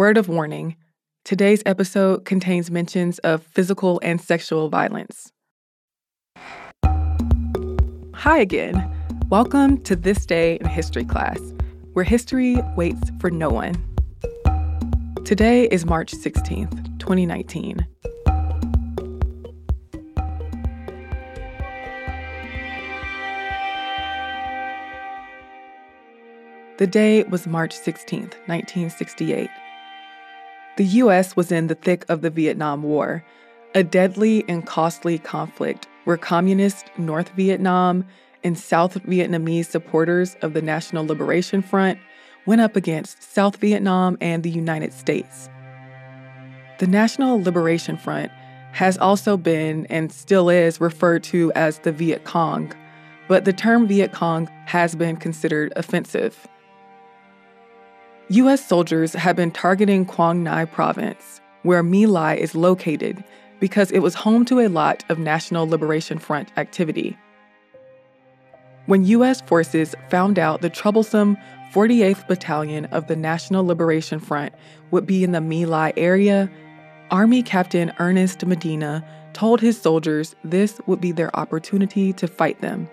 Word of warning today's episode contains mentions of physical and sexual violence. Hi again. Welcome to This Day in History class, where history waits for no one. Today is March 16th, 2019. The day was March 16th, 1968. The U.S. was in the thick of the Vietnam War, a deadly and costly conflict where communist North Vietnam and South Vietnamese supporters of the National Liberation Front went up against South Vietnam and the United States. The National Liberation Front has also been and still is referred to as the Viet Cong, but the term Viet Cong has been considered offensive. U.S. soldiers have been targeting Quang Ngai province, where My Lai is located, because it was home to a lot of National Liberation Front activity. When U.S. forces found out the troublesome 48th Battalion of the National Liberation Front would be in the My Lai area, Army Captain Ernest Medina told his soldiers this would be their opportunity to fight them.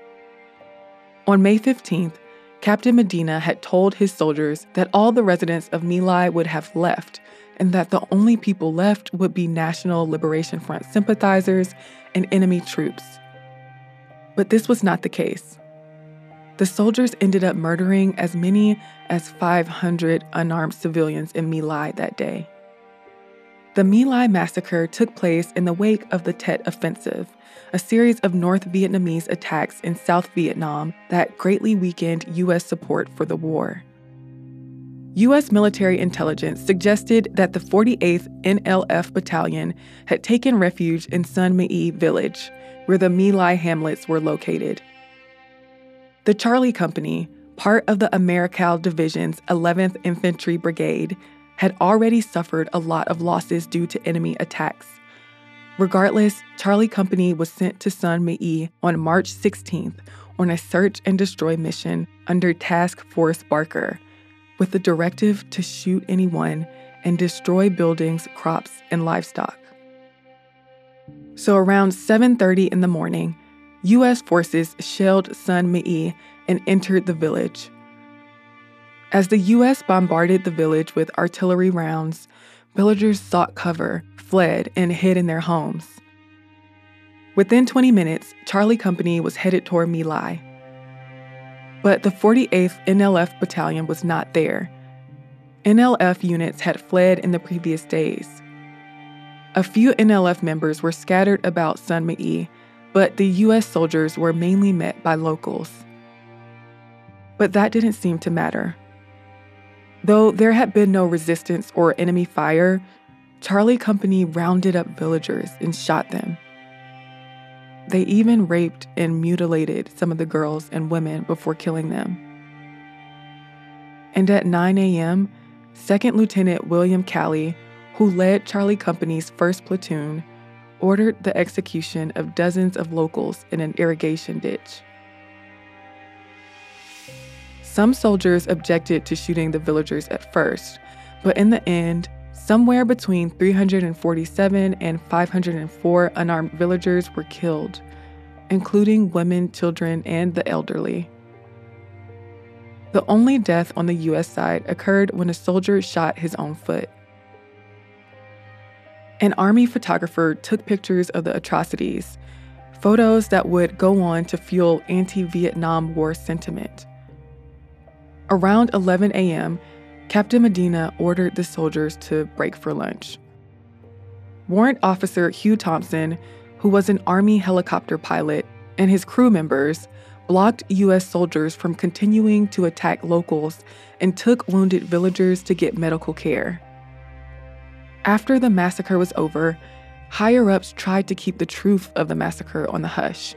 On May 15th, Captain Medina had told his soldiers that all the residents of My Lai would have left and that the only people left would be National Liberation Front sympathizers and enemy troops. But this was not the case. The soldiers ended up murdering as many as 500 unarmed civilians in My Lai that day. The My Lai massacre took place in the wake of the Tet Offensive, a series of North Vietnamese attacks in South Vietnam that greatly weakened U.S. support for the war. U.S. military intelligence suggested that the 48th NLF Battalion had taken refuge in Son My village, where the My Lai hamlets were located. The Charlie Company, part of the Americal Division's 11th Infantry Brigade, had already suffered a lot of losses due to enemy attacks. Regardless, Charlie Company was sent to Son My on March 16th on a search and destroy mission under Task Force Barker, with the directive to shoot anyone and destroy buildings, crops, and livestock. So around 7:30 in the morning, US forces shelled Son My and entered the village. As the U.S. bombarded the village with artillery rounds, villagers sought cover, fled, and hid in their homes. Within 20 minutes, Charlie Company was headed toward My Lai. But the 48th NLF Battalion was not there. NLF units had fled in the previous days. A few NLF members were scattered about Son My, but the U.S. soldiers were mainly met by locals. But that didn't seem to matter. Though there had been no resistance or enemy fire, Charlie Company rounded up villagers and shot them. They even raped and mutilated some of the girls and women before killing them. And at 9 a.m., Second Lieutenant William Calley, who led Charlie Company's first platoon, ordered the execution of dozens of locals in an irrigation ditch. Some soldiers objected to shooting the villagers at first, but in the end, somewhere between 347 and 504 unarmed villagers were killed, including women, children, and the elderly. The only death on the US side occurred when a soldier shot his own foot. An army photographer took pictures of the atrocities, photos that would go on to fuel anti Vietnam War sentiment. Around 11 a.m., Captain Medina ordered the soldiers to break for lunch. Warrant Officer Hugh Thompson, who was an Army helicopter pilot, and his crew members blocked U.S. soldiers from continuing to attack locals and took wounded villagers to get medical care. After the massacre was over, higher ups tried to keep the truth of the massacre on the hush.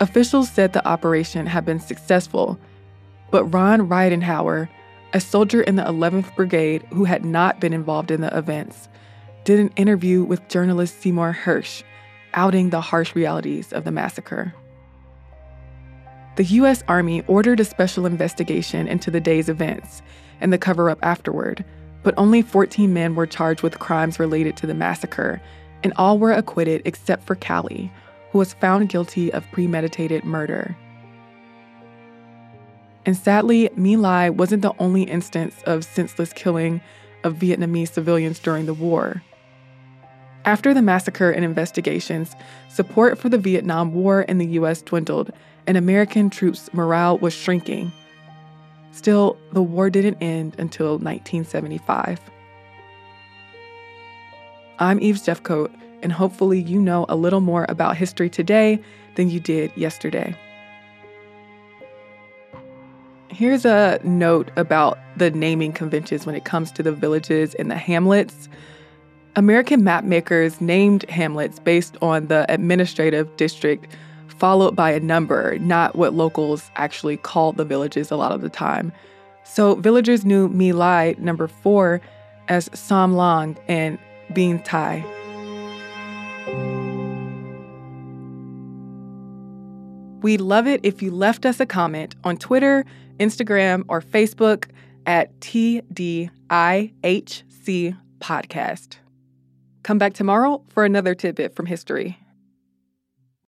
Officials said the operation had been successful but Ron Ridenhour, a soldier in the 11th Brigade who had not been involved in the events, did an interview with journalist Seymour Hersh, outing the harsh realities of the massacre. The U.S. Army ordered a special investigation into the day's events and the cover up afterward, but only 14 men were charged with crimes related to the massacre, and all were acquitted except for Calley, who was found guilty of premeditated murder. And sadly, My Lai wasn't the only instance of senseless killing of Vietnamese civilians during the war. After the massacre and investigations, support for the Vietnam War in the U.S. dwindled, and American troops' morale was shrinking. Still, the war didn't end until 1975. I'm Eves Jeffcoat, and hopefully, you know a little more about history today than you did yesterday. Here's a note about the naming conventions when it comes to the villages and the hamlets. American mapmakers named hamlets based on the administrative district followed by a number, not what locals actually called the villages a lot of the time. So villagers knew My Lai number four as Xom Lang and Binh Thai. We'd love it if you left us a comment on Twitter, Instagram, or Facebook at TDIHC Podcast. Come back tomorrow for another tidbit from history.